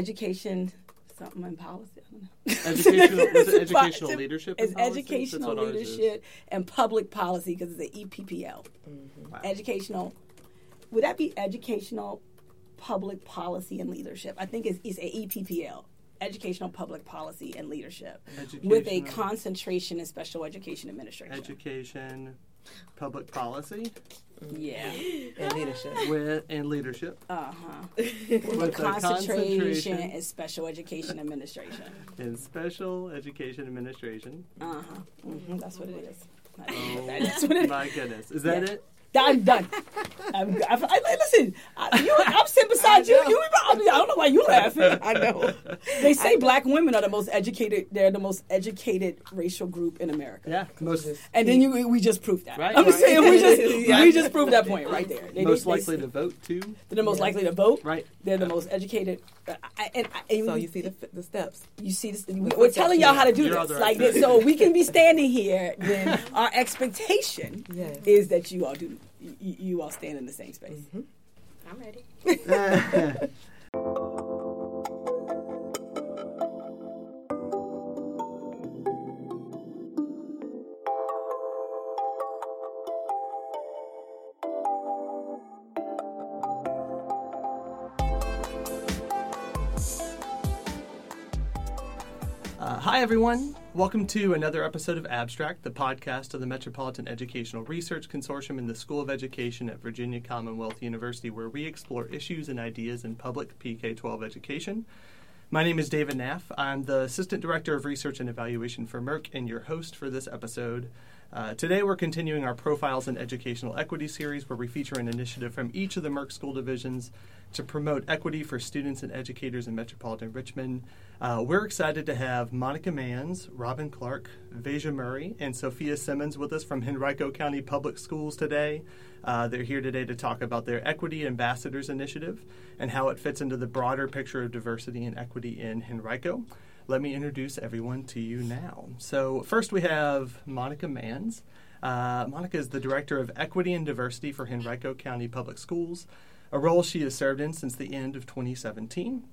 education, something in policy. I don't know. Educational, educational leadership? It's educational That's what is. leadership and public policy because it's an EPPL. Mm-hmm. Wow. Educational. Would that be educational, public policy and leadership? I think it's, it's a EPPL. Educational public policy and leadership, with a concentration in special education administration. Education, public policy, yeah, and leadership. with and leadership uh huh. with With concentration concentration in special education administration. in special education administration. Uh huh. hmm that's what it is. Oh That's what it is. my goodness! Is that Yeah. it? I'm done. I'm, I, I, listen, I, you, I'm sitting beside you. You, I don't know why you're laughing. I know. They say black women are the most educated. They're the most educated racial group in America. Yeah, most And then you, we just proved that. Right, I'm right. saying we just Yeah. we just proved that point right there. They, most they- they likely say to vote too. They're the most Yeah. likely to vote. Right. They're the most educated. Uh, I- and, I- and So you see the the steps. you see this. We, we're telling y'all how to do You're this. right Like this, so we can be standing here. Then our expectation Yes. is that you all do. You, you all stand in the same space. I'm ready. Uh, hi, everyone. Welcome to another episode of Abstract, the podcast of the Metropolitan Educational Research Consortium in the School of Education at Virginia Commonwealth University, where we explore issues and ideas in public PK 12 education. My name is David Naff. I'm the Assistant Director of Research and Evaluation for MERC and your host for this episode. Uh, today, we're continuing our Profiles in Educational Equity series, where we feature an initiative from each of the MERC school divisions to promote equity for students and educators in metropolitan Richmond. Uh, we're excited to have Monica Manns, Robin Clark, Veja Murray, and Sophia Simmons with us from Henrico County Public Schools today. Uh, they're here today to talk about their Equity Ambassadors Initiative and how it fits into the broader picture of diversity and equity in Henrico. Let me introduce everyone to you now. So, first we have Monica Manns. Uh, Monica is the Director of Equity and Diversity for Henrico County Public Schools, a role she has served in since the end of 2017.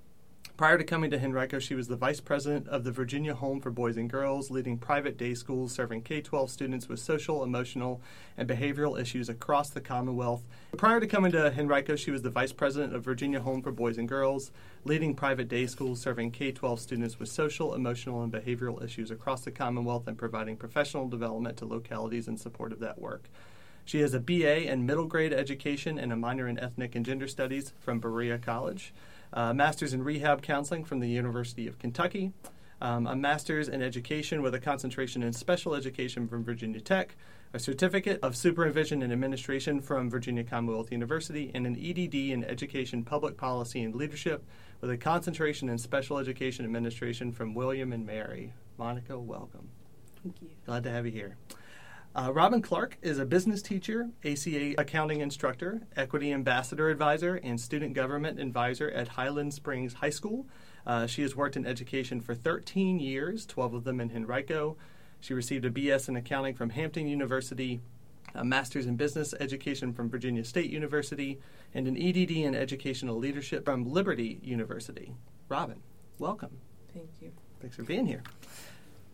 Prior to coming to Henrico, she was the vice president of the Virginia Home for Boys and Girls, leading private day schools serving K 12 students with social, emotional, and behavioral issues across the Commonwealth. Prior to coming to Henrico, she was the vice president of Virginia Home for Boys and Girls, leading private day schools serving K 12 students with social, emotional, and behavioral issues across the Commonwealth and providing professional development to localities in support of that work. She has a BA in middle grade education and a minor in ethnic and gender studies from Berea College, a master's in rehab counseling from the University of Kentucky, um, a master's in education with a concentration in special education from Virginia Tech, a certificate of supervision and administration from Virginia Commonwealth University, and an EDD in education, public policy, and leadership with a concentration in special education administration from William and Mary. Monica, welcome. Thank you. Glad to have you here. Uh, Robin Clark is a business teacher, ACA accounting instructor, equity ambassador advisor, and student government advisor at Highland Springs High School. Uh, she has worked in education for 13 years, 12 of them in Henrico. She received a BS in accounting from Hampton University, a master's in business education from Virginia State University, and an EDD in educational leadership from Liberty University. Robin, welcome. Thank you. Thanks for being here.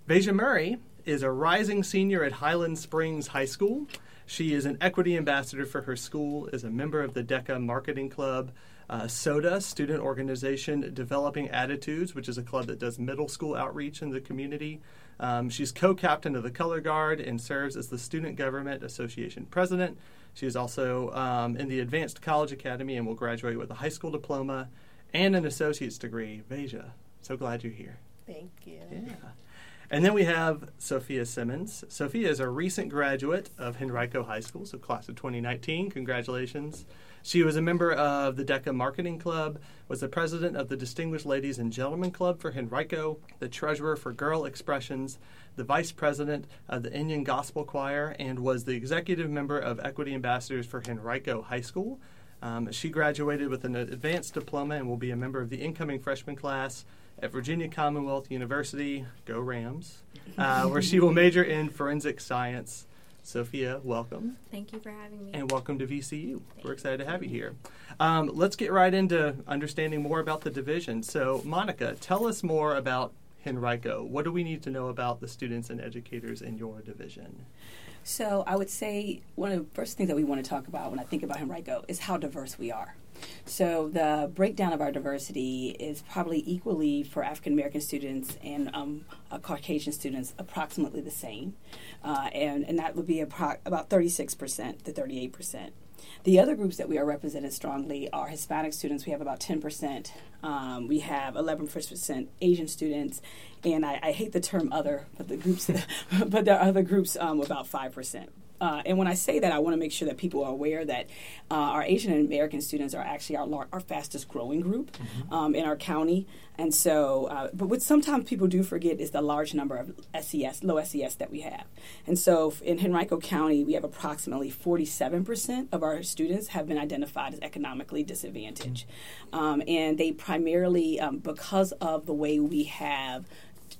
Veja Murray is a rising senior at Highland Springs High School. She is an equity ambassador for her school, is a member of the DECA Marketing Club, uh, SODA, Student Organization Developing Attitudes, which is a club that does middle school outreach in the community. Um, she's co captain of the Color Guard and serves as the Student Government Association president. She is also um, in the Advanced College Academy and will graduate with a high school diploma and an associate's degree. Veja, so glad you're here. Thank you. Yeah. And then we have Sophia Simmons. Sophia is a recent graduate of Henrico High School, so class of 2019. Congratulations. She was a member of the DECA Marketing Club, was the president of the Distinguished Ladies and Gentlemen Club for Henrico, the treasurer for Girl Expressions, the vice president of the Indian Gospel Choir, and was the executive member of Equity Ambassadors for Henrico High School. Um, she graduated with an advanced diploma and will be a member of the incoming freshman class at Virginia Commonwealth University, go Rams, uh, where she will major in forensic science. Sophia, welcome. Thank you for having me. And welcome to VCU. We're excited to have you here. Um, let's get right into understanding more about the division. So, Monica, tell us more about Henrico. What do we need to know about the students and educators in your division? So I would say one of the first things that we want to talk about when I think about Henrico is how diverse we are. So the breakdown of our diversity is probably equally for African American students and um, uh, Caucasian students approximately the same, uh, and and that would be appro- about thirty six percent to thirty eight percent. The other groups that we are represented strongly are Hispanic students. We have about 10%. Um, we have 11% Asian students. And I, I, hate the term other, but the groups, but there are other groups um, about 5%. Uh, and when I say that, I want to make sure that people are aware that uh, our Asian American students are actually our, lar- our fastest growing group mm-hmm. um, in our county. And so, uh, but what sometimes people do forget is the large number of SES, low SES that we have. And so in Henrico County, we have approximately 47% of our students have been identified as economically disadvantaged. Mm-hmm. Um, and they primarily, um, because of the way we have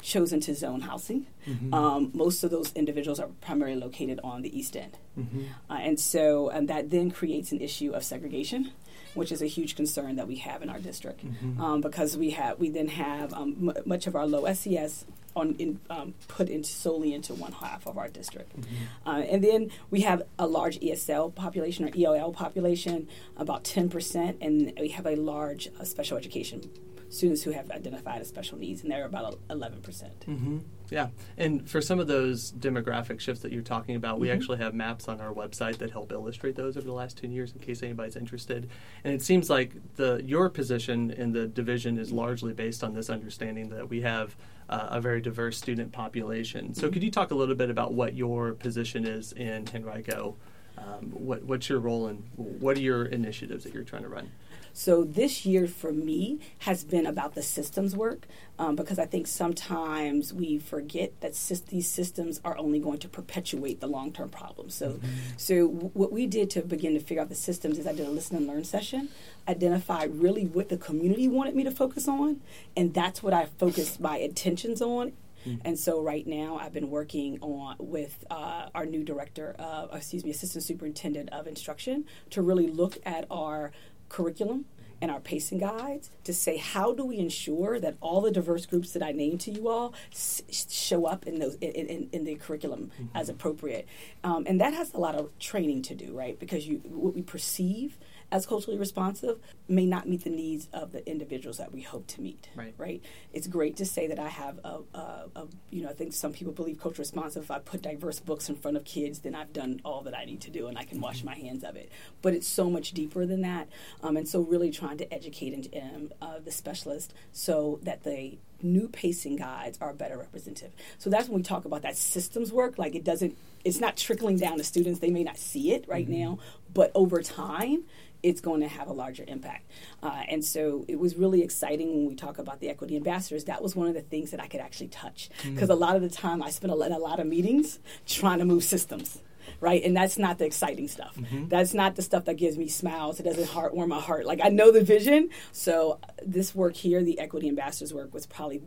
chosen to zone housing. Mm-hmm. Um, most of those individuals are primarily located on the East End. Mm-hmm. Uh, and so um, that then creates an issue of segregation. Which is a huge concern that we have in our district, mm-hmm. um, because we have we then have um, m- much of our low SES on in, um, put into solely into one half of our district, mm-hmm. uh, and then we have a large ESL population or EOL population, about ten percent, and we have a large uh, special education students who have identified as special needs, and they're about 11%. percent mm hmm Yeah, and for some of those demographic shifts that you're talking about, we mm-hmm. actually have maps on our website that help illustrate those over the last 10 years in case anybody's interested. And it seems like the your position in the division is largely based on this understanding that we have uh, a very diverse student population. So, mm-hmm. could you talk a little bit about what your position is in Henrico? Um, what, what's your role and what are your initiatives that you're trying to run? So this year for me has been about the systems work um, because I think sometimes we forget that these systems are only going to perpetuate the long term problems. So, mm-hmm. so w- what we did to begin to figure out the systems is I did a listen and learn session, identified really what the community wanted me to focus on, and that's what I focused my intentions on Mm-hmm. And so right now I've been working on with uh, our new director, of, excuse me, assistant superintendent of instruction to really look at our curriculum and our pacing guides to say how do we ensure that all the diverse groups that I named to you all s- show up in those in, in, in the curriculum mm-hmm. as appropriate, um, and that has a lot of training to do, right? Because you what we perceive as culturally responsive may not meet the needs of the individuals that we hope to meet. Right. Right. It's great to say that I have a, a, a, you know, I think some people believe culturally responsive. If I put diverse books in front of kids, then I've done all that I need to do and I can wash mm-hmm. my hands of it. But it's so much deeper than that. Um, and so really trying to educate um, uh, the specialist so that the new pacing guides are better representative. So that's when we talk about that systems work. Like it doesn't, it's not trickling down to students. They may not see it right mm-hmm. now, but over time, it's going to have a larger impact. Uh, and so it was really exciting when we talk about the equity ambassadors. That was one of the things that I could actually touch because mm. a lot of the time I spent a, a lot of meetings trying to move systems right? And that's not the exciting stuff. Mm-hmm. That's not the stuff that gives me smiles. It doesn't heart warm my heart. Like I know the vision. So this work here, the equity ambassadors work, was probably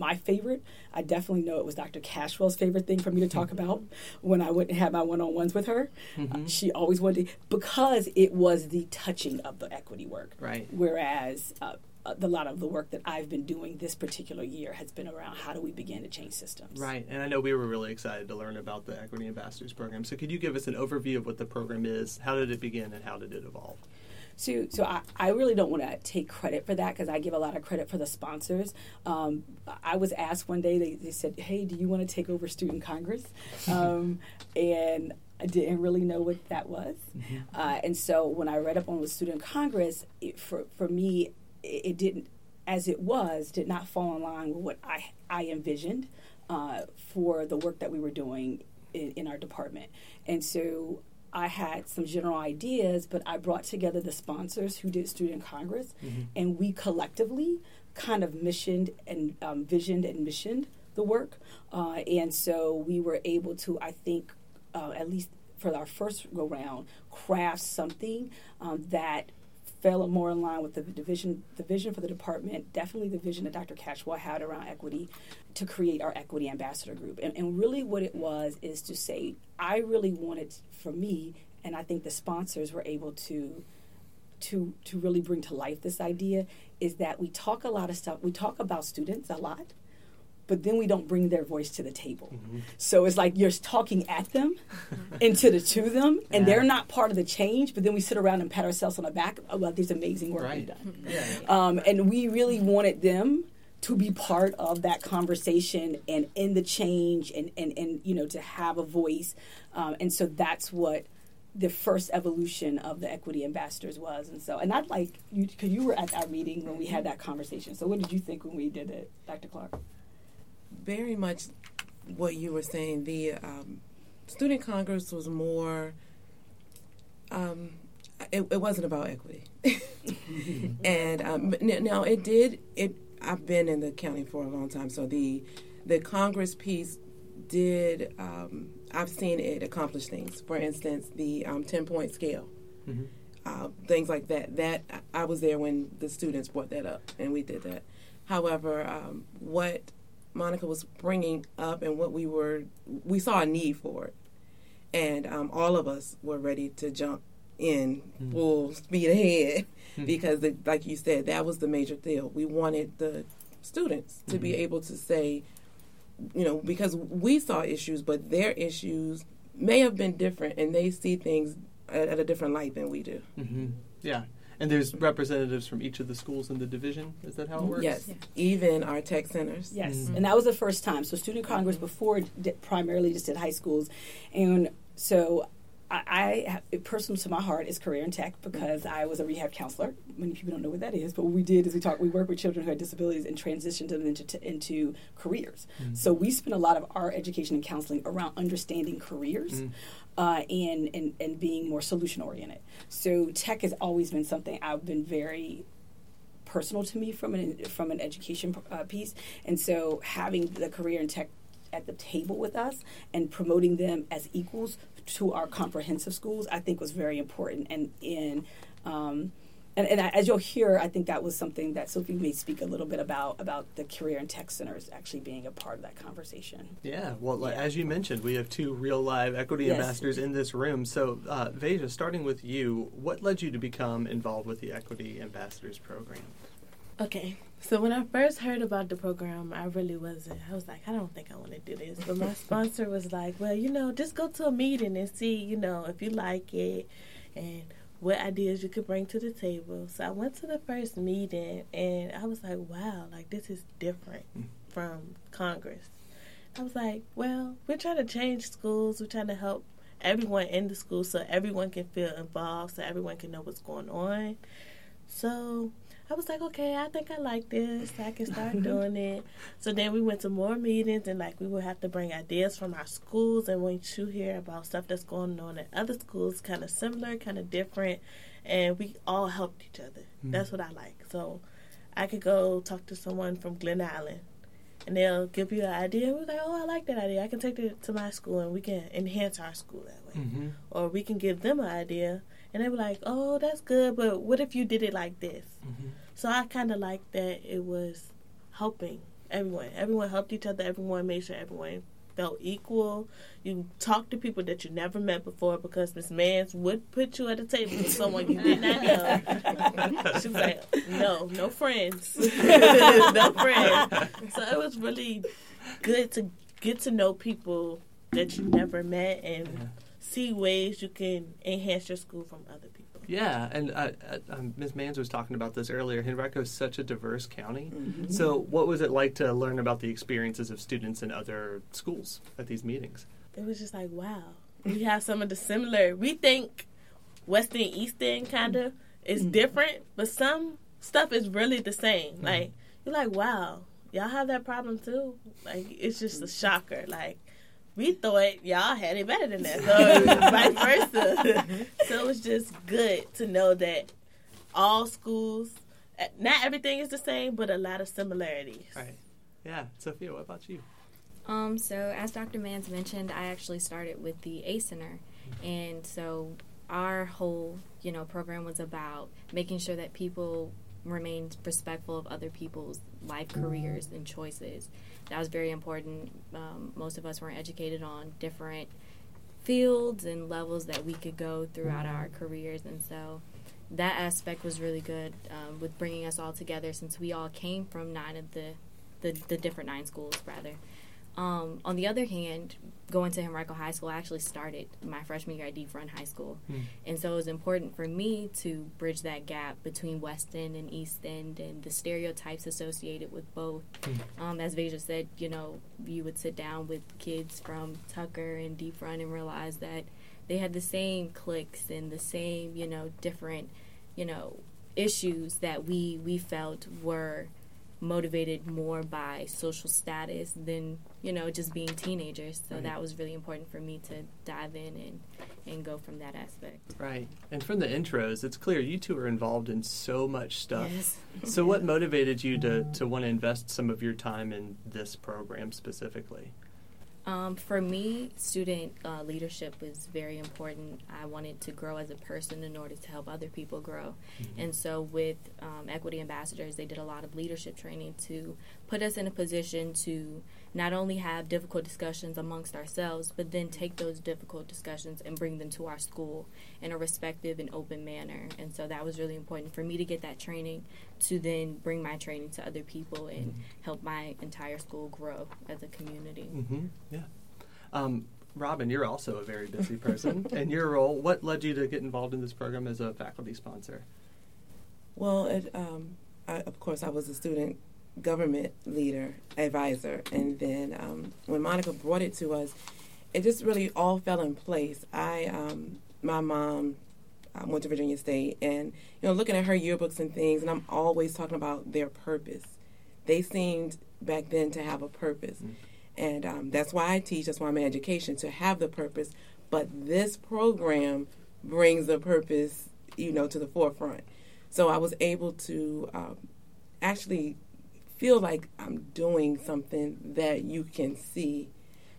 my favorite. I definitely know it was Dr. Cashwell's favorite thing for me to talk about when I went and had my one on ones with her. Mm-hmm. Uh, she always wanted to, because it was the touching of the equity work. Right. Whereas uh, a lot of the work that I've been doing this particular year has been around how do we begin to change systems. Right, and I know we were really excited to learn about the Equity Ambassadors Program. So, could you give us an overview of what the program is? How did it begin, and how did it evolve? So, so I, I really don't want to take credit for that because I give a lot of credit for the sponsors. Um, I was asked one day, they, they said, Hey, do you want to take over Student Congress? Um, and I didn't really know what that was. Mm-hmm. Uh, and so when I read up on the Student Congress, it, for, for me, it, it, didn't, as it was, did not fall in line with what I, I envisioned uh, for the work that we were doing in, in our department. And so I had some general ideas, but I brought together the sponsors who did Student Congress, mm-hmm. and we collectively kind of missioned and um, visioned and missioned the work. Uh, and so we were able to, I think, uh, at least for our first go round, craft something um, that fell more in line with the division, the vision for the department, definitely the vision that Dr. Cashwell had around equity to create our equity ambassador group. And, and really, what it was is to say, I really wanted for me, and I think the sponsors were able to to to really bring to life this idea is that we talk a lot of stuff. We talk about students a lot, but then we don't bring their voice to the table. Mm-hmm. So it's like you're talking at them and to the to them, and Yeah. they're not part of the change. But then we sit around and pat ourselves on the back about this amazing work Right. we've done. Yeah. Um, and we really wanted them to be part of that conversation and in the change and, and, and you know to have a voice um, and so that's what the first evolution of the equity ambassadors was and so and i'd like you because you were at our meeting when we had that conversation so what did you think when we did it dr clark Very much what you were saying. The um, student congress was more. Um, it, it wasn't about equity, and um, now it did. It I've been in the county for a long time, so the the Congress piece did. Um, I've seen it accomplish things. For instance, the um, ten point scale. Mhm. uh, things like that. That I was there when the students brought that up, and we did that. However, um, what Monica was bringing up and what we were, we saw a need for it, and um, all of us were ready to jump in Mm. full speed ahead because, the, like you said, that was the major deal. We wanted the students to be Mhm. able to say, you know, because we saw issues, but their issues may have been different, and they see things at, at a different light than we do. Mm-hmm. Yeah. And there's representatives from each of the schools in the division. Is that how it works? Yes, Yeah. even our tech centers. Yes, Mhm. and that was the first time. So student congress before did, primarily just did high schools, and so I, I personal to my heart is career in tech because I was a rehab counselor. Many people don't know what that is, but what we did is we talk. We work with children who had disabilities and transitioned them into t- into careers. Mhm. So we spend a lot of our education and counseling around understanding careers. Mm. Uh, and, and and being more solution oriented. So tech has always been something I've been very personal to me from an from an education uh, piece, and so having the career in tech at the table with us and promoting them as equals to our comprehensive schools, I think was very important. And in um, and, and I, as you'll hear, I think that was something that Sophie may speak a little bit about about the career and tech centers actually being a part of that conversation. Yeah, well, like, Yeah. as you mentioned, we have two real live equity Yes. ambassadors in this room. So, uh, Veja, starting with you, what led you to become involved with the Equity Ambassadors program? Okay, so when I first heard about the program, I really wasn't. I was like, I don't think I want to do this. But my sponsor was like, well, you know, just go to a meeting and see, you know, if you like it and what ideas you could bring to the table. So I went to the first meeting and I was like, wow, like this is different Mm. from Congress. I was like, well, we're trying to change schools. We're trying to help everyone in the school so everyone can feel involved, so everyone can know what's going on. So I was like, okay, I think I like this. I can start doing it. So then we went to more meetings, and like we would have to bring ideas from our schools, and you hear about stuff that's going on at other schools, kind of similar, kind of different, and we all helped each other. Mhm. That's what I like. So I could go talk to someone from Glen Allen. And they'll give you an idea. We're like, oh, I like that idea. I can take it to my school, and we can enhance our school that way Mm-hmm. or we can give them an idea and they were like oh that's good but what if you did it like this? Mm-hmm. so i kind of like that it was helping everyone. Everyone helped each other. Everyone made sure everyone felt equal. You talk to people that you never met before because miss Manns would put you at a table with someone you did not know. She was like no no friends. No friends. So it was really good to get to know people that you never met and Yeah. See ways you can enhance your school from other people. Yeah, and uh, uh, um, Ms. Manns was talking about this earlier. Henrico is such a diverse county. Mm-hmm. So, what was it like to learn about the experiences of students in other schools at these meetings? It was just like, wow, we have some of the similar. We think Western Eastern kind of is Mhm. different, but some stuff is really the same. Mhm. Like you're like, wow, y'all have that problem too. Like it's just a shocker. Like we thought y'all had it better than that, so vice versa. so it was just good to know that all schools, not everything is the same, but a lot of similarities. Right. Yeah, Sophia, what about you? Um, so as Dr. Manns mentioned, I actually started with the ACE Center, and so our whole you know program was about making sure that people remained respectful of other people's life careers and choices that was very important. Um, most of us weren't educated on different fields and levels that we could go throughout our careers. And so that aspect was really good um, with bringing us all together since we all came from nine of the the, the different nine schools rather um, on the other hand, going to Henrico High School, I actually started my freshman year at Deep Run High School. Mm. And so it was important for me to bridge that gap between West End and East End and the stereotypes associated with both. Mm. Um, as Veja said, you know, you would sit down with kids from Tucker and Deep Run and realize that they had the same cliques and the same, you know, different, you know, issues that we, we felt were – motivated more by social status than you know just being teenagers. So right. that was really important for me to dive in and and go from that aspect. Right. And from the intros it's clear you two are involved in so much stuff. Yes. so what motivated you to to want to invest some of your time in this program specifically um, for me, student uh, leadership was very important. I wanted to grow as a person in order to help other people grow. Mm-hmm. And so, with um, Equity Ambassadors, they did a lot of leadership training to put us in a position to not only have difficult discussions amongst ourselves, but then take those difficult discussions and bring them to our school in a respectful and open manner. And so, that was really important for me to get that training to then bring my training to other people and mm-hmm. help my entire school grow as a community. Mm-hmm. Yeah. Um, Robin, you're also a very busy person. in your role, what led you to get involved in this program as a faculty sponsor? Well, it, um, I, of course, I was a student government leader advisor, and then um, when Monica brought it to us, it just really all fell in place. I, um, my mom I went to Virginia State, and you know, looking at her yearbooks and things, and I'm always talking about their purpose. They seemed back then to have a purpose, mm-hmm. and um, that's why I teach. That's why I'm in education to have the purpose. But this program brings the purpose, you know, to the forefront. So I was able to um, actually feel like I'm doing something that you can see,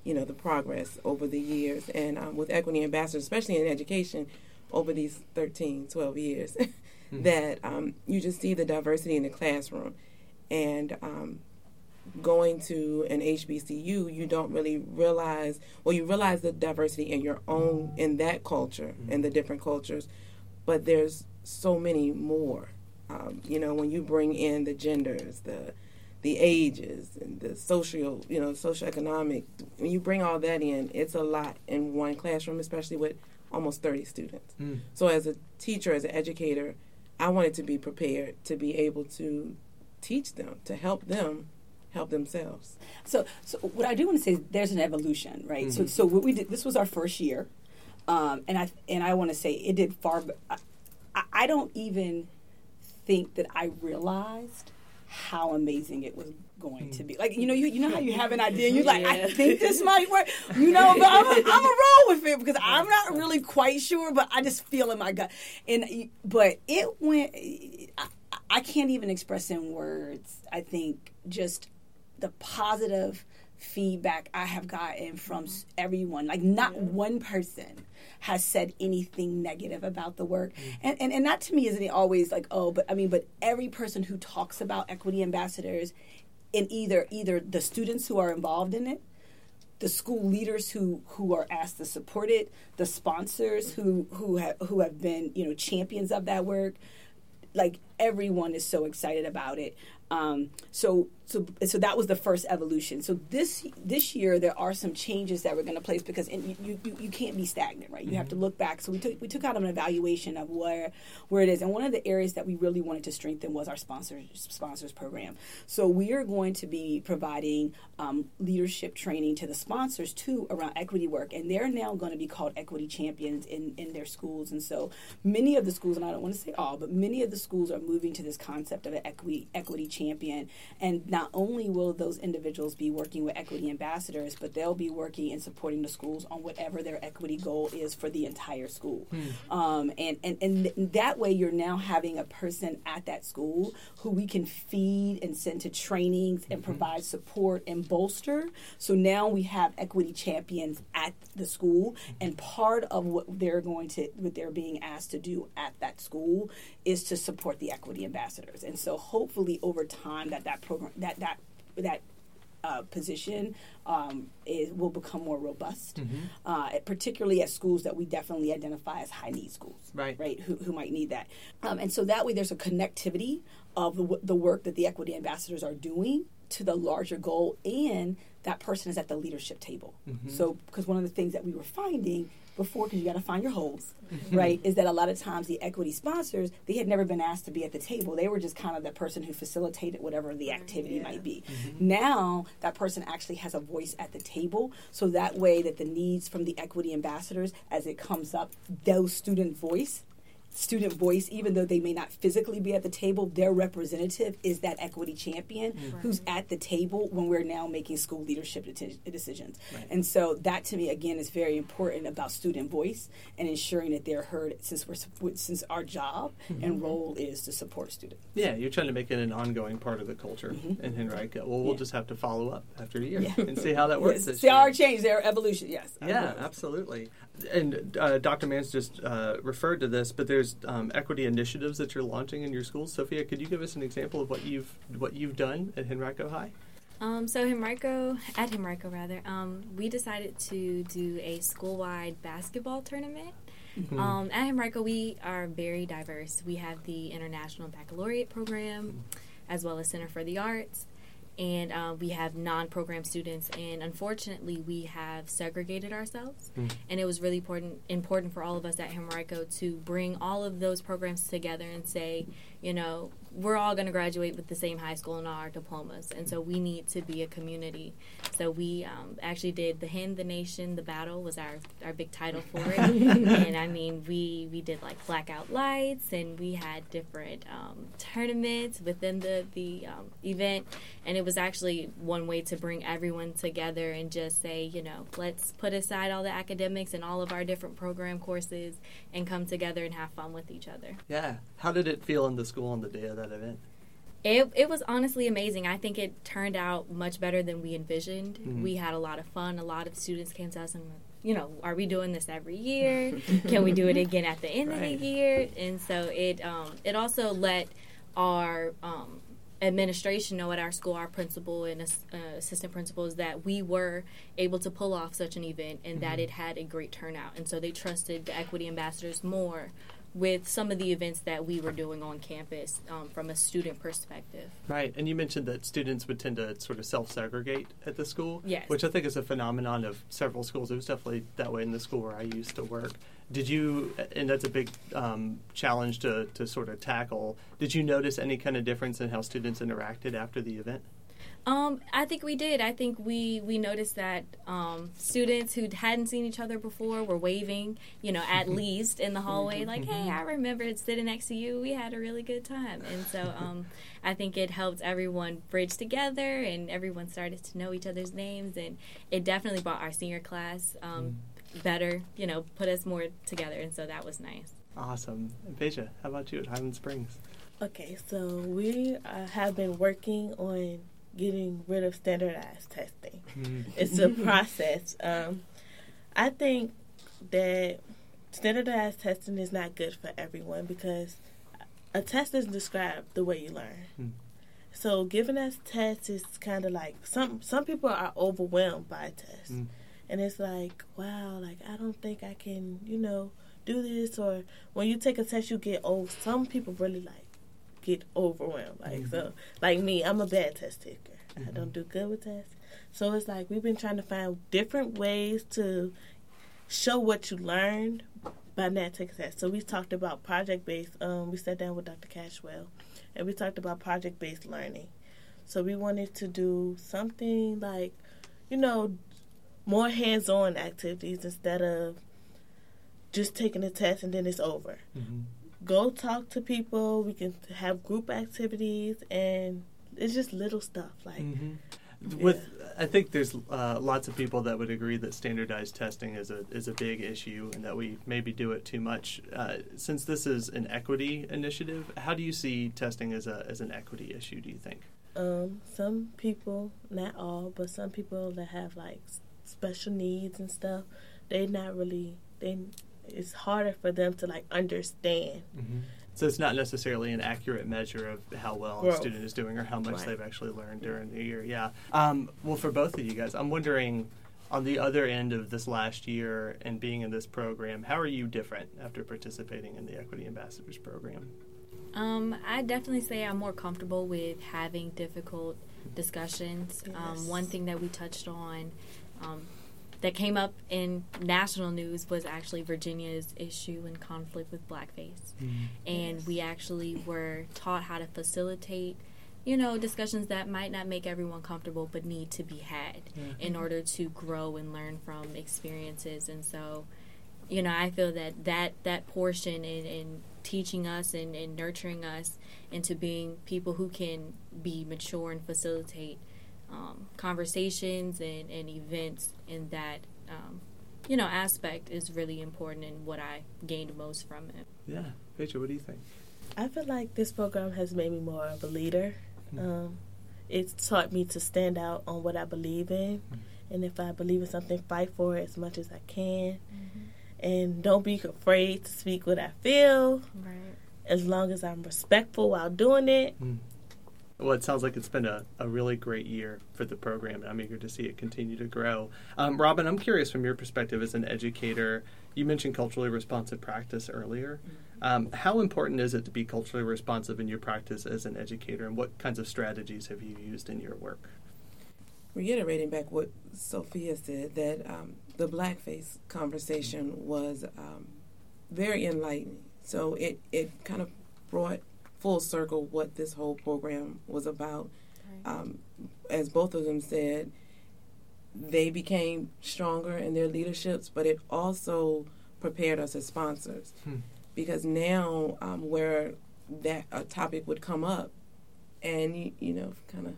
you know, the progress over the years. And um, with Equity Ambassadors, especially in education, over these 13, 12 years mm-hmm. that um, you just see the diversity in the classroom. And um, going to an HBCU, you don't really realize, well, you realize the diversity in your own, in that culture, mm-hmm. in the different cultures, but there's so many more. Um, you know, when you bring in the genders, the the ages and the social, you know, social economic, when you bring all that in, it's a lot in one classroom, especially with almost 30 students. Mm. So as a teacher, as an educator, I wanted to be prepared to be able to teach them, to help them help themselves. So, so what I do want to say is there's an evolution, right? Mm-hmm. So, so what we did, this was our first year, um, and I and I want to say it did far. I, I don't even think that I realized how amazing it was going to hmm. be. Like you know, you you know how you have an idea, and you're like, yeah. I think this might work. You know, but I'm I'm a roll with it because I'm not really quite sure, but I just feel in my gut. And but it went. I, I can't even express in words. I think just the positive feedback I have gotten from everyone. Like not one person has said anything negative about the work. Mm-hmm. And, and and that to me isn't it always like, oh, but I mean, but every person who talks about equity ambassadors in either either the students who are involved in it, the school leaders who who are asked to support it, the sponsors who who have who have been, you know, champions of that work, like everyone is so excited about it. Um, so so so that was the first evolution. So this this year there are some changes that we're going to place because you, you, you can't be stagnant, right? You mm-hmm. have to mm-hmm. look back. So we took we took out an evaluation of where where it is, and one of the areas that we really wanted to strengthen was our sponsors sponsors program. So we are going to be providing um, leadership training to the sponsors too around equity work, and they're now going to be called equity champions in in their schools. And so many of the schools, and I don't want to say all, but many of the schools are moving to this concept of an equity equity champion. And not only will those individuals be working with equity ambassadors, but they'll be working and supporting the schools on whatever their equity goal is for the entire school. Hmm. Um, and, and, and th- that way, you're now having a person at that school who we can feed and send to trainings and mm-hmm. provide support and bolster. So now we have equity champions at the school, mm-hmm. and part of what they're going to, what they're being asked to do at that school is to support the equity ambassadors. And so hopefully over time that that program, that, that, that uh, position um, is, will become more robust, Mm-hmm. uh, particularly at schools that we definitely identify as high need schools, Right. Right, who, who might need that, um, and so that way there's a connectivity of the, w- the work that the equity ambassadors are doing to the larger goal, and that person is at the leadership table. Mm-hmm. So, because one of the things that we were finding before, because you got to find your holes, Mm-hmm. right, is that a lot of times the equity sponsors they had never been asked to be at the table. They were just kind of the person who facilitated whatever the activity Yeah. might be. Mm-hmm. Now that person actually has a voice at the table, so that way that the needs from the equity ambassadors, as it comes up, those student voice. Student voice, even though they may not physically be at the table, their representative is that equity champion mm-hmm. who's at the table when we're now making school leadership decisions. Right. And so that to me again is very important about student voice and ensuring that they're heard since we're since our job mm-hmm. and role is to support students. Yeah, you're trying to make it an ongoing part of the culture mm-hmm. in Henrico. Well, we'll Yeah. just have to follow up after a year Yeah. and see how that works. Yes, see year. our change, their evolution. Yes. Yeah, absolutely. And uh, Dr. Manns just uh, referred to this, but there's um, equity initiatives that you're launching in your schools. Sophia, could you give us an example of what you've what you've done at Henrico High? Um, so Henrico, at Henrico rather, um, we decided to do a school-wide basketball tournament. Um, at Henrico, we are very diverse. We have the International Baccalaureate program, as well as Center for the Arts, and uh, we have non-program students. And unfortunately, we have segregated ourselves, and it was really important important for all of us at Henrico to bring all of those programs together and say, you know, we're all going to graduate with the same high school and all our diplomas, and so we need to be a community. So we um, actually did the Hen, the Nation, the Battle was our our big title for it, and I mean we we did like blackout lights, and we had different um, tournaments within the the um, event, and it was actually one way to bring everyone together and just say, you know, let's put aside all the academics and all of our different program courses and come together and have fun with each other. Yeah. How did it feel in the school on the day of that event? It, it was honestly amazing. I think it turned out much better than we envisioned. Mhm. We had a lot of fun. A lot of students came to us and, you know, are we doing this every year? Can we do it again at the end Right. of the year? And so it um, it also let our um, administration know at our school, our principal and uh, assistant principals, that we were able to pull off such an event and that it had a great turnout. And so they trusted the equity ambassadors more with some of the events that we were doing on campus um, from a student perspective. Right, and you mentioned that students would tend to sort of self-segregate at the school, Yes. which I think is a phenomenon of several schools. It was definitely that way in the school where I used to work. Did you, and that's a big um, challenge to, to sort of tackle. Did you notice any kind of difference in how students interacted after the event? Um, I think we did. I think we we noticed that um, students who hadn't seen each other before were waving, you know, at least in the hallway, like, "Hey, I remember sitting next to you. We had a really good time." And so, um, I think it helped everyone bridge together, and everyone started to know each other's names, and it definitely brought our senior class um, better. You know, put us more together, and so that was nice. Awesome. And Veja, how about you at Highland Springs? Okay, so we uh, have been working on getting rid of standardized testing. It's a process. Um, I think that standardized testing is not good for everyone because a test doesn't describe the way you learn. Hmm. So giving us tests is kind of like some some people are overwhelmed by a test, Mm. and it's like wow, like I don't think I can, you know, do this. Or when you take a test, you get oh, some people really like get overwhelmed. Like so, mm-hmm. like me, I'm a bad test taker. I mm-hmm. don't do good with tests. So it's like we've been trying to find different ways to show what you learned by not taking tests. So we talked about project based. Um, we sat down with Dr. Cashwell, and we talked about project based learning. So we wanted to do something like, you know, more hands on activities instead of just taking a test and then it's over. Mm-hmm. Go talk to people. We can have group activities, and it's just little stuff like. Mm-hmm. With, I think there's uh, lots of people that would agree that standardized testing is a is a big issue, and that we maybe do it too much. Uh, since this is an equity initiative, how do you see testing as a as an equity issue? Do you think? Um, some people, not all, but some people that have like special needs and stuff, they not really they. It's harder for them to like understand. Mm-hmm. So it's not necessarily an accurate measure of how well Growth. a student is doing or how much Right. they've actually learned during the year. Yeah. Um, well, for both of you guys, I'm wondering on the other end of this last year and being in this program, how are you different after participating in the Equity Ambassadors program? Um, I definitely say I'm more comfortable with having difficult discussions. Um, one thing that we touched on um, that came up in national news was actually Virginia's issue and conflict with blackface. Mm-hmm. And we actually were taught how to facilitate, you know, discussions that might not make everyone comfortable but need to be had in order to grow and learn from experiences. And so, you know, I feel that that, that portion in, in teaching us and, and nurturing us into being people who can be mature and facilitate um, conversations and, and events in that, um, you know, aspect is really important and what I gained most from it. Yeah. Rachel, what do you think? I feel like this program has made me more of a leader. Um, it's taught me to stand out on what I believe in, and if I believe in something, fight for it as much as I can, and don't be afraid to speak what I feel. Right. As long as I'm respectful while doing it, Well, it sounds like it's been a, a really great year for the program, and I'm eager to see it continue to grow. Um, Robin, I'm curious from your perspective as an educator. You mentioned culturally responsive practice earlier. Um, how important is it to be culturally responsive in your practice as an educator, and what kinds of strategies have you used in your work? reiterating back what Sophia said, that um, the blackface conversation was um, very enlightening. So it, it kind of brought full circle what this whole program was about. Um, as both of them said, they became stronger in their leaderships, but it also prepared us as sponsors. Hmm. Because now, um, where that a topic would come up, and you, you know, kind of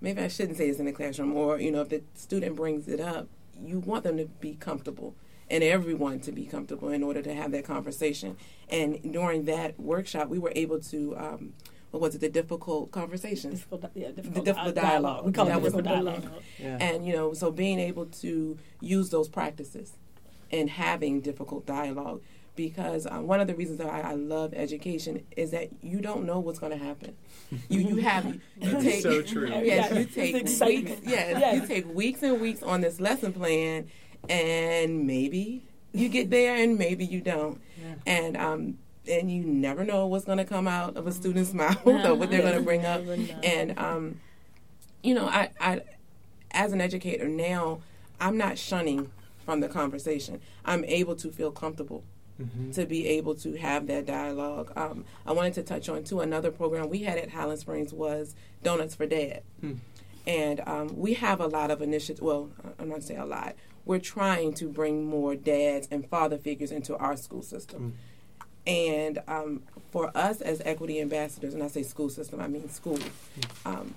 maybe I shouldn't say it's in the classroom, or you know, if the student brings it up, you want them to be comfortable and everyone to be comfortable in order to have that conversation. And during that workshop, we were able to, um, what was it, the difficult conversations? Difficult, di- yeah, The difficult, difficult uh, dialogue. We call it That was difficult the- dialogue. Yeah. And you know, so being able to use those practices and having difficult dialogue, because um, one of the reasons that I, I love education is that you don't know what's going to happen. You you have you That's take so true. Yes, Yeah, you take weeks. Yes, Yes. you take weeks and weeks on this lesson plan, and maybe you get there, and maybe you don't, and um, and you never know what's going to come out of a student's mouth or what they're going to bring up, and um, you know, I, I as an educator now, I'm not shunning from the conversation. I'm able to feel comfortable Mm-hmm. to be able to have that dialogue. Um, I wanted to touch on too another program we had at Highland Springs was Donuts for Dad, Hmm. and um, we have a lot of initiatives. Well, I'm not saying a lot. We're trying to bring more dads and father figures into our school system. And um, for us as equity ambassadors, and I say school system, I mean school, um,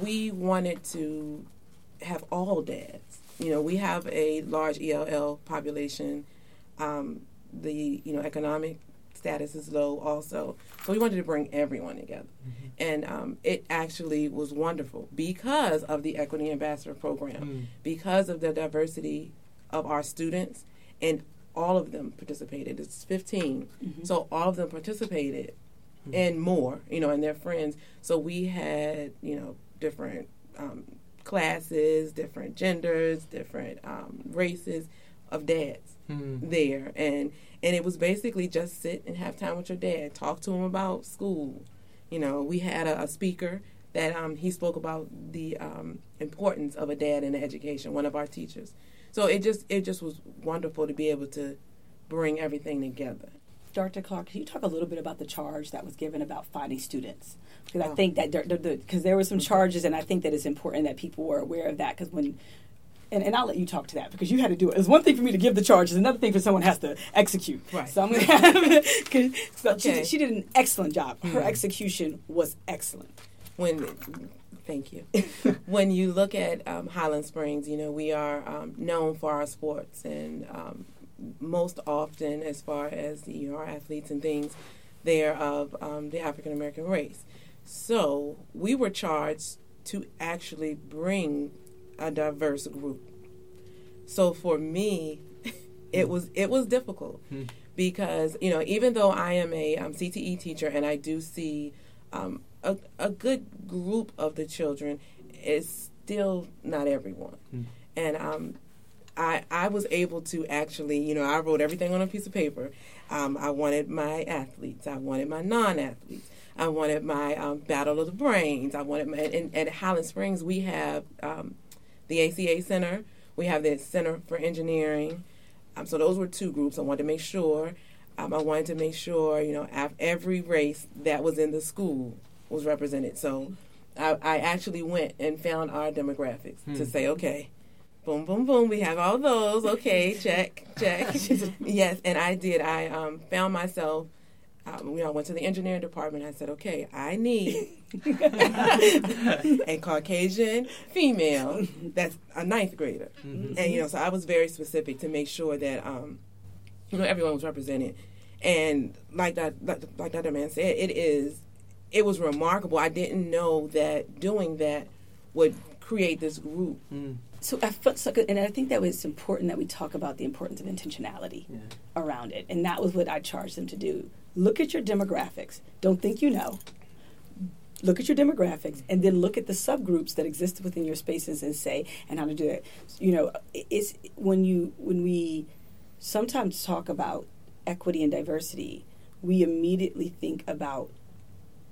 we wanted to have all dads. You know, we have a large ELL population. Um, the you know economic status is low also, so we wanted to bring everyone together, and um, it actually was wonderful because of the equity ambassador program, Mm. because of the diversity of our students, and all of them participated. It's 15, so all of them participated, and more, you know, and their friends. So we had you know different um, classes, different genders, different um, races of dads Mm. there and and it was basically just sit and have time with your dad talk to him about school you know we had a, a speaker that um, he spoke about the um, importance of a dad in education one of our teachers so it just it just was wonderful to be able to bring everything together Dr. Clark, can you talk a little bit about the charge that was given about finding students? Because I Oh. think that because there, were some charges, and I think that it's important that people were aware of that. Because when and, and I'll let you talk to that because you had to do it. It's one thing for me to give the charge; it's another thing for someone has to execute. Right. So I'm going to have. so she, did, she did an excellent job. Her Mhm. execution was excellent. when thank you when you look at um, highland springs you know we are um, known for our sports and um, most often as far as you know our athletes and things they're of um, the african american race so we were charged to actually bring a diverse group so for me it was it was difficult Hmm. because you know even though I am a um, CTE teacher and I do see um, a, a good group of the children, it's still not everyone. Hmm. And um, I I was able to actually you know I wrote everything on a piece of paper. Um, I wanted my athletes. I wanted my non-athletes. I wanted my um, battle of the brains. I wanted my and, and at Highland Springs we have um, the ACE Center. We have the Center for Engineering. Um, so those were two groups. I wanted to make sure. Um, I wanted to make sure you know af- every race that was in the school was represented. So I, I actually went and found our demographics Hmm. to say, okay, boom, boom, boom. We have all those. Okay, check, check. yes, and I did. I um, found myself. Um, you know, I went to the engineering department. I said, okay, I need a Caucasian female that's a ninth grader. Mhm. And you know, so I was very specific to make sure that um, you know everyone was represented. And like that, like, like that man said, it is, it was remarkable. I didn't know that doing that would create this group. Mm. So I felt so good, and I think that was important that we talk about the importance of intentionality Yeah. around it, and that was what I charged them to do. Look at your demographics. Don't think you know. Look at your demographics, and then look at the subgroups that exist within your spaces, and say and how to do it. You know, it's when you when we sometimes talk about equity and diversity, we immediately think about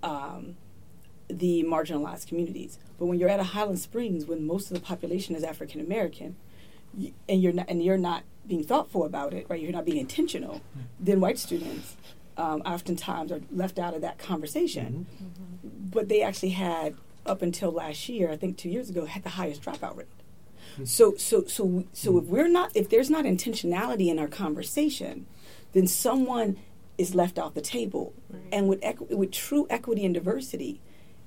um, the marginalized communities. But when you're at a Highland Springs, when most of the population is African American, and you're not and you're not being thoughtful about it, right? You're not being intentional. Then white students um, oftentimes are left out of that conversation. Mm-hmm. Mm-hmm. But they actually had up until last year, I think two years ago, had the highest dropout rate. Hmm. So so so so if we're not if there's not intentionality in our conversation, then someone is left off the table. And with equ- with true equity and diversity,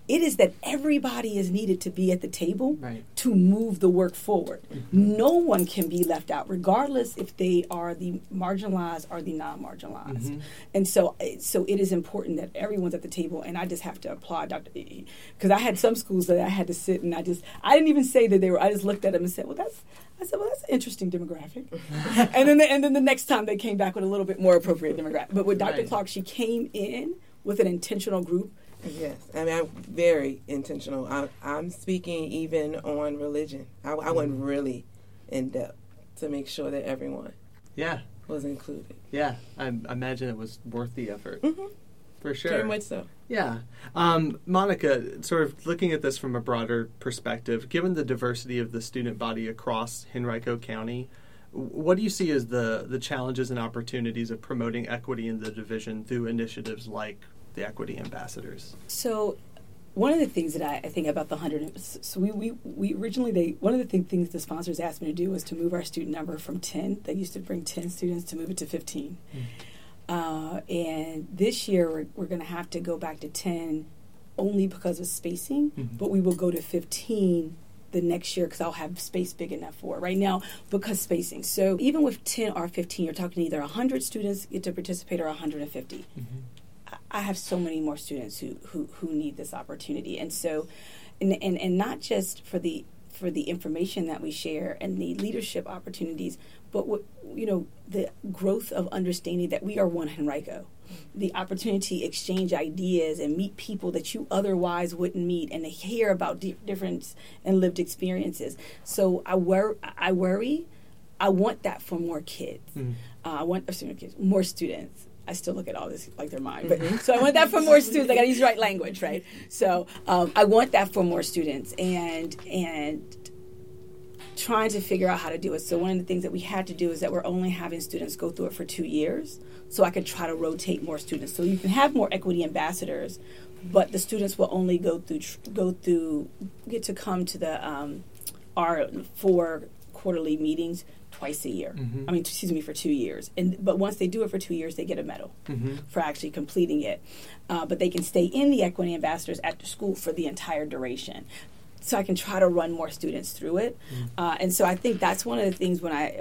it is that everybody is needed to be at the table Right. to move the work forward. No one can be left out, regardless if they are the marginalized or the non-marginalized. Mhm. And so, eh, so it is important that everyone's at the table. And I just have to applaud Dr. Because I had some schools that I had to sit and I just, I didn't even say that they were. I just looked at them and said, "Well, that's." I said, "Well, that's an interesting demographic." and then, the, and then the next time they came back with a little bit more appropriate demographic. But with Dr. Right. Clark, she came in with an intentional group. Yes, I mean, I'm very intentional. I, I'm speaking even on religion. I, I went really in depth to make sure that everyone Yeah. was included. Yeah. I, I imagine it was worth the effort. Mm-hmm. For sure. Very much so. Yeah. Um, Monica, sort of looking at this from a broader perspective, given the diversity of the student body across Henrico County, what do you see as the, the challenges and opportunities of promoting equity in the division through initiatives like the Equity Ambassadors? So, one of the things that I, I think about the hundred, so we, we, we originally they one of the thing, things the sponsors asked me to do was to move our student number from ten. They used to bring ten students to move it to fifteen, uh, and this year we're, we're going to have to go back to ten, only because of spacing. Mhm. But we will go to fifteen the next year because I'll have space big enough for it. Right now, because spacing. So even with ten or fifteen, you're talking either hundred students get to participate or hundred and fifty. I- have so many more students who, who, who need this opportunity, and so, and, and and not just for the for the information that we share and the leadership opportunities, but what you know the growth of understanding that we are one Henrico, the opportunity to exchange ideas and meet people that you otherwise wouldn't meet, and to hear about di- difference and lived experiences. So I wor- I worry. I want that for more kids. Mm. Uh, I want uh, student kids, more students. I still look at all this like they're mine, but so I want that for more students. I got to use the right language, right? So um, I want that for more students, and and trying to figure out how to do it. So one of the things that we had to do is that we're only having students go through it for two years, so I could try to rotate more students. So you can have more equity ambassadors, but the students will only go through tr- go through get to come to the um, our four quarterly meetings twice a year. Mhm. I mean, excuse me, for two years. And but once they do it for two years, they get a medal Mhm. for actually completing it. Uh, but they can stay in the equity ambassadors at the school for the entire duration. So I can try to run more students through it, uh, and so I think that's one of the things when I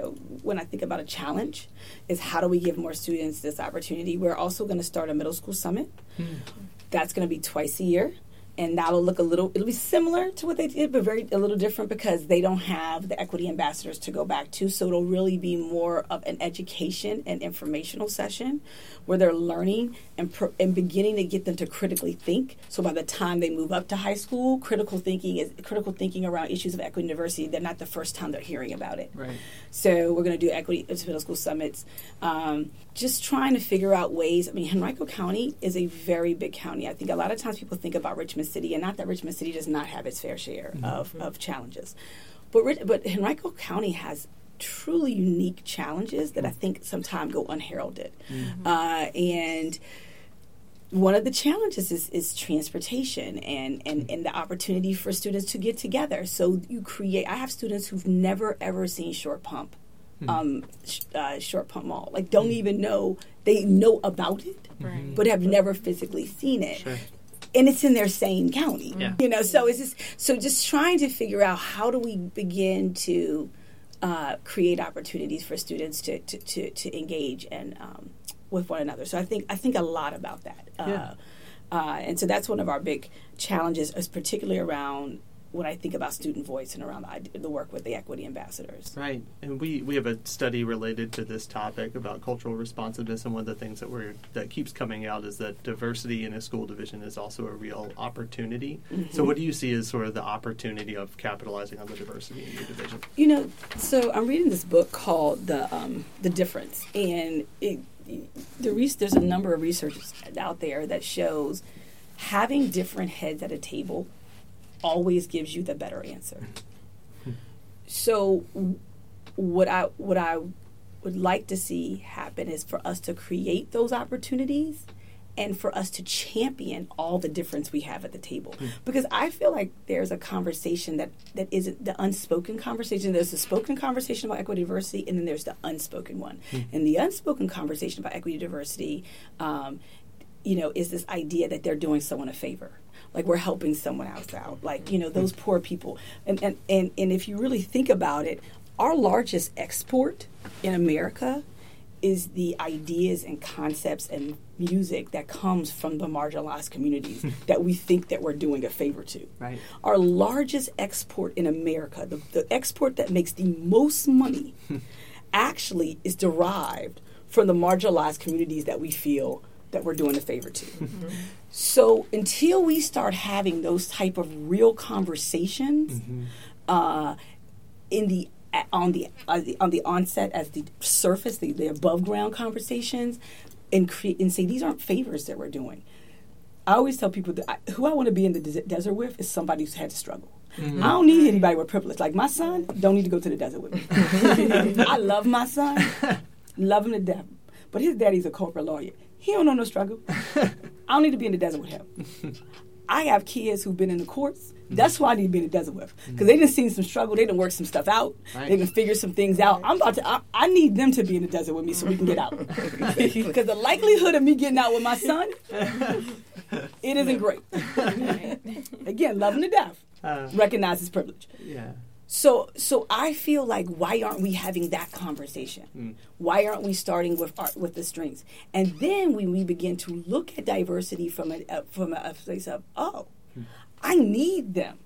when I think about a challenge is how do we give more students this opportunity. We're also going to start a middle school summit. That's going to be twice a year, and that'll look a little. It'll be similar to what they did, but very a little different because they don't have the equity ambassadors to go back to. So it'll really be more of an education and informational session where they're learning and pro- and beginning to get them to critically think. So by the time they move up to high school, critical thinking is critical thinking around issues of equity and diversity. They're not the first time they're hearing about it. Right. So we're going to do equity middle school summits. Um, just trying to figure out ways. I mean, Henrico County is a very big county. I think a lot of times people think about Richmond City, and not that Richmond City does not have its fair share mm-hmm. of, of challenges, but but Henrico County has truly unique challenges that I mm. think sometimes go unheralded, mm-hmm. uh, and one of the challenges is, is transportation and, and, mm. and the opportunity for students to get together. So you create. I have students who've never ever seen Short Pump, hmm. um, sh- uh, Short Pump Mall. Like don't hmm. even know they know about it, Right. but have never physically seen it. Sure. And it's in their same county, Yeah. you know. So it's just so just trying to figure out how do we begin to uh, create opportunities for students to to, to, to engage and um, with one another. So I think I think a lot about that. Yeah. Uh, uh, and so that's one of our big challenges, is particularly around when I think about student voice and around the, the work with the equity ambassadors. Right, and we, we have a study related to this topic about cultural responsiveness, and one of the things that we're that keeps coming out is that diversity in a school division is also a real opportunity. So, what do you see as sort of the opportunity of capitalizing on the diversity in your division? You know, so I'm reading this book called the um, the difference, and it, the re- there's a number of research out there that shows having different heads at a table always gives you the better answer. So, what I what I would like to see happen is for us to create those opportunities and for us to champion all the difference we have at the table. Because i feel like there's a conversation that that isn't the unspoken conversation. There's the spoken conversation about equity diversity and then there's the unspoken one. And the unspoken conversation about equity diversity um, you know is this idea that they're doing someone a favor like we're helping someone else out. Like you know mm-hmm. those poor people. And and and, and if you really think about it our largest export in america is the ideas and concepts and music that comes from the marginalized communities hmm. that we think that we're doing a favor to. Right. Our largest export in America, the, the export that makes the most money, hmm. actually is derived from the marginalized communities that we feel that we're doing a favor to. So until we start having those type of real conversations uh, in the on the, uh, the on the onset as the surface, the, the above ground conversations, and create and say these aren't favors that we're doing. I always tell people that I, who I want to be in the des- desert with is somebody who's had to struggle. I don't need anybody with privilege. Like my son, don't need to go to the desert with me. I love my son, love him to death, but his daddy's a corporate lawyer. He don't know no struggle. I don't need to be in the desert with him. I have kids who've been in the courts. That's who I need to be in the desert with because they done seen some struggle. They didn't work some stuff out. Right. They done figure some things out. I'm about to. I, I need them to be in the desert with me so we can get out. Because the likelihood of me getting out with my son, it isn't great. Again, loving to death. Uh, Recognize his privilege. yeah. So, so I feel like why aren't we having that conversation? Mm. Why aren't we starting with art with the strengths? And then when we begin to look at diversity from a, uh, from a, place of oh, mm. I need them.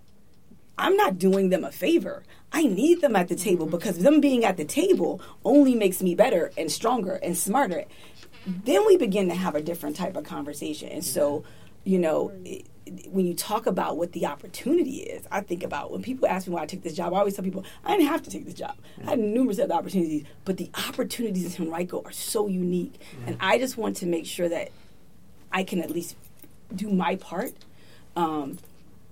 I'm not doing them a favor. I need them at the table mm-hmm. because them being at the table only makes me better and stronger and smarter. Then we begin to have a different type of conversation. And so, you know, it, when you talk about what the opportunity is, I think about when people ask me why I took this job, I always tell people I didn't have to take this job. I had numerous other opportunities, but the opportunities in Henrico are so unique. And I just want to make sure that I can at least do my part um,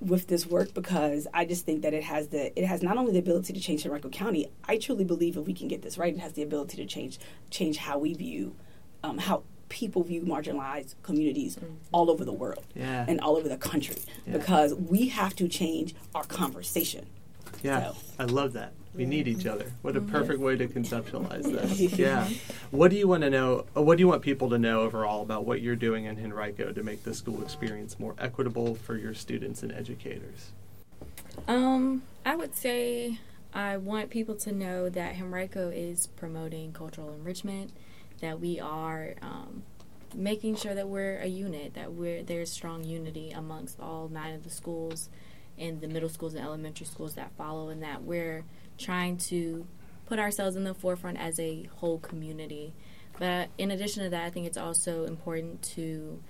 with this work because I just think that it has the it has not only the ability to change Henrico County. I truly believe if we can get this right, it has the ability to change change how we view um, how people view marginalized communities all over the world Yeah. and all over the country Yeah. because we have to change our conversation. Yeah, So. I love that. We need each other. What a Mm-hmm. perfect way to conceptualize this. Yeah. What do you want to know? uh, What do you want people to know overall about what you're doing in Henrico to make the school experience more equitable for your students and educators? Um, I would say I want people to know that Henrico is promoting cultural enrichment, that we are um, making sure that we're a unit, that we're there's strong unity amongst all nine of the schools and the middle schools and elementary schools that follow, and that we're trying to put ourselves in the forefront as a whole community. But in addition to that, I think it's also important to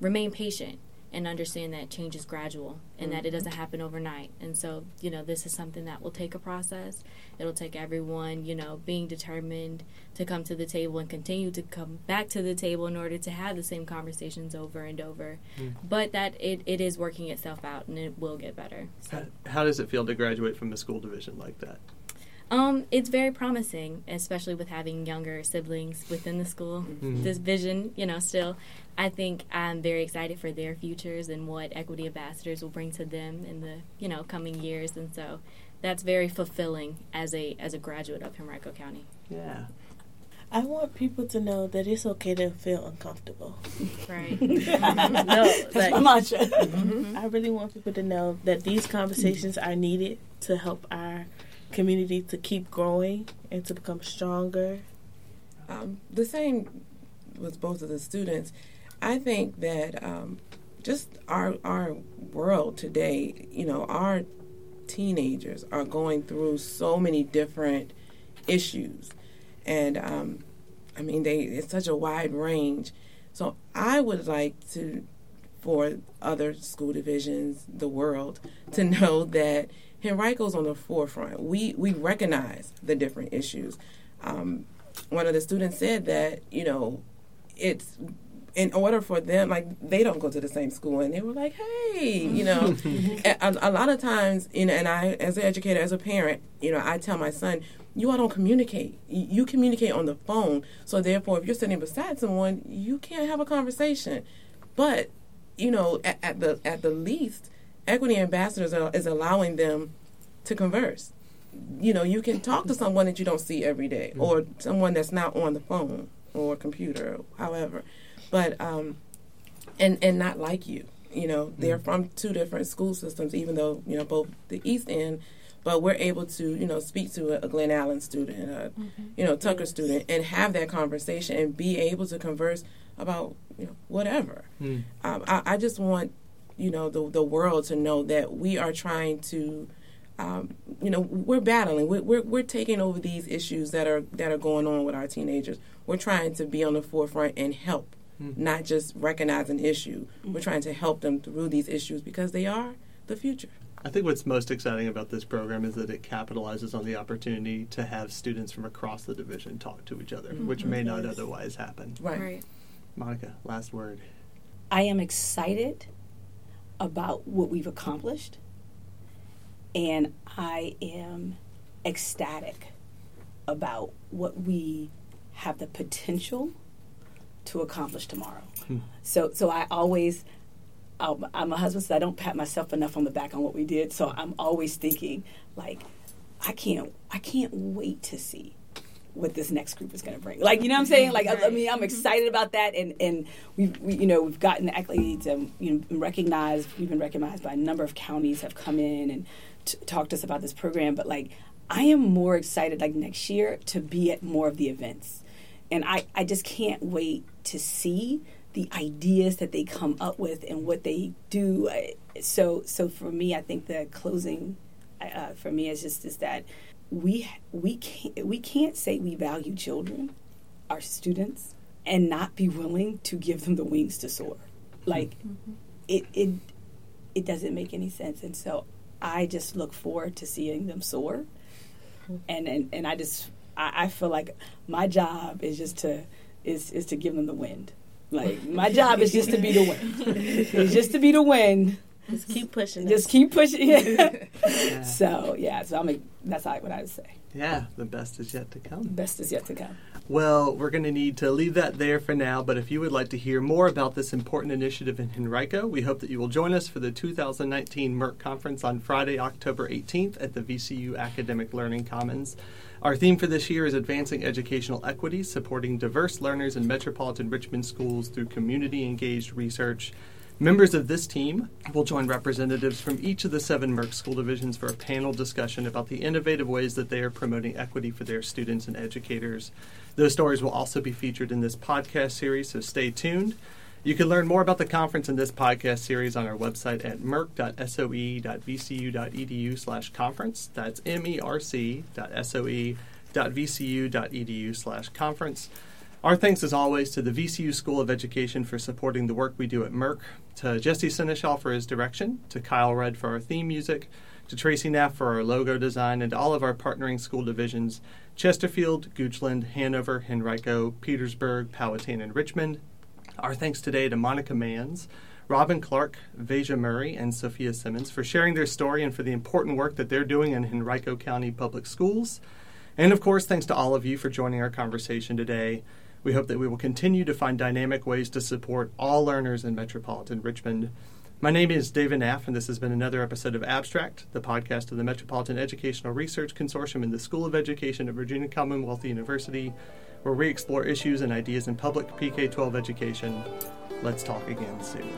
remain patient and understand that change is gradual and that it doesn't happen overnight. And so, you know, this is something that will take a process. It'll take everyone, you know, being determined to come to the table and continue to come back to the table in order to have the same conversations over and over. But that it, it is working itself out and it will get better. So. How, how does it feel to graduate from a school division like that? Um, it's very promising, especially with having younger siblings within the school. Mhm. This vision, you know, still, I think I'm very excited for their futures and what equity ambassadors will bring to them in the you know coming years, and so that's very fulfilling as a as a graduate of Henrico County. Yeah. I want people to know that it's okay to feel uncomfortable. Right. no, That's my mantra. I really want people to know that these conversations are needed to help our community to keep growing and to become stronger. Um, the same with both of the students. I think that um, just our our world today, you know, our teenagers are going through so many different issues, and um, I mean, they it's such a wide range. So I would like to, for other school divisions, the world, to know that Henrico's on the forefront. We we recognize the different issues. Um, one of the students said that you know it's in order for them like they don't go to the same school and they were like hey you know. A, a lot of times you know and i as an educator as a parent you know i tell my son you all don't communicate. You, you communicate on the phone. So therefore if you're sitting beside someone you can't have a conversation. But you know at, at the at the least equity ambassadors are, is allowing them to converse. You know, you can talk to someone that you don't see every day, mm-hmm. or someone that's not on the phone or computer, however, but um, and and not like you. You know, they're from two different school systems, even though you know both the East End. But we're able to, you know, speak to a, a Glen Allen student, a, you know, Tucker student, and have that conversation and be able to converse about, you know, whatever. Mm. Um, I, I just want, you know, the the world to know that we are trying to um, you know, we're battling. We're, we're we're taking over these issues that are that are going on with our teenagers. We're trying to be on the forefront and help, Mm. not just recognize an issue. We're trying to help them through these issues because they are the future. I think what's most exciting about this program is that it capitalizes on the opportunity to have students from across the division talk to each other, which may not Yes. otherwise happen. Right. Monica, last word. I am excited about what we've accomplished, and I am ecstatic about what we have the potential to accomplish tomorrow. Hmm. So, so I always, um, I'm a husband, so I don't pat myself enough on the back on what we did. So I'm always thinking, like, I can't, I can't wait to see what this next group is going to bring. Like, you know what I'm mm-hmm. saying? Like, I, I mean, I'm mm-hmm. excited about that, and and we've, we, you know, we've gotten the accolades and you know, been recognized. We've been recognized by a number of counties have come in and t- talked to us about this program. But like, I am more excited like next year to be at more of the events, and I I just can't wait to see the ideas that they come up with and what they do. So so for me, I think the closing uh, for me is just is that we we can't we can't say we value children, our students, and not be willing to give them the wings to soar. Like it it it doesn't make any sense, and so I just look forward to seeing them soar, and and, and I just I, I feel like my job is just to is is to give them the wind. Like my job is just to be the wind. it's just to be the wind Just keep pushing. Just it. keep pushing. Yeah. so yeah, so I mean that's how, what I would say. Yeah, the best is yet to come. The Best is yet to come. Well, we're going to need to leave that there for now, but if you would like to hear more about this important initiative in Henrico, we hope that you will join us for the 2019 MERC Conference on Friday, October 18th at the VCU Academic Learning Commons. Our theme for this year is Advancing Educational Equity, supporting diverse learners in metropolitan Richmond schools through community engaged research. Members of this team will join representatives from each of the seven MERC school divisions for a panel discussion about the innovative ways that they are promoting equity for their students and educators. Those stories will also be featured in this podcast series, so stay tuned. You can learn more about the conference in this podcast series on our website at merc.soe.vcu.edu slash conference. That's merc.soe.vcu.edu slash conference. Our thanks, as always, to the VCU School of Education for supporting the work we do at MERC, to Jesse Senechal for his direction, to Kyle Red for our theme music, to Tracy Knapp for our logo design, and to all of our partnering school divisions Chesterfield, Goochland, Hanover, Henrico, Petersburg, Powhatan, and Richmond. Our thanks today to Monica Manns, Robin Clark, Veja Murray, and Sophia Simmons for sharing their story and for the important work that they're doing in Henrico County Public Schools. And of course, thanks to all of you for joining our conversation today. We hope that we will continue to find dynamic ways to support all learners in metropolitan Richmond. My name is David Naff, and this has been another episode of Abstract, the podcast of the Metropolitan Educational Research Consortium in the School of Education at Virginia Commonwealth University, where we explore issues and ideas in public PK 12 education. Let's talk again soon.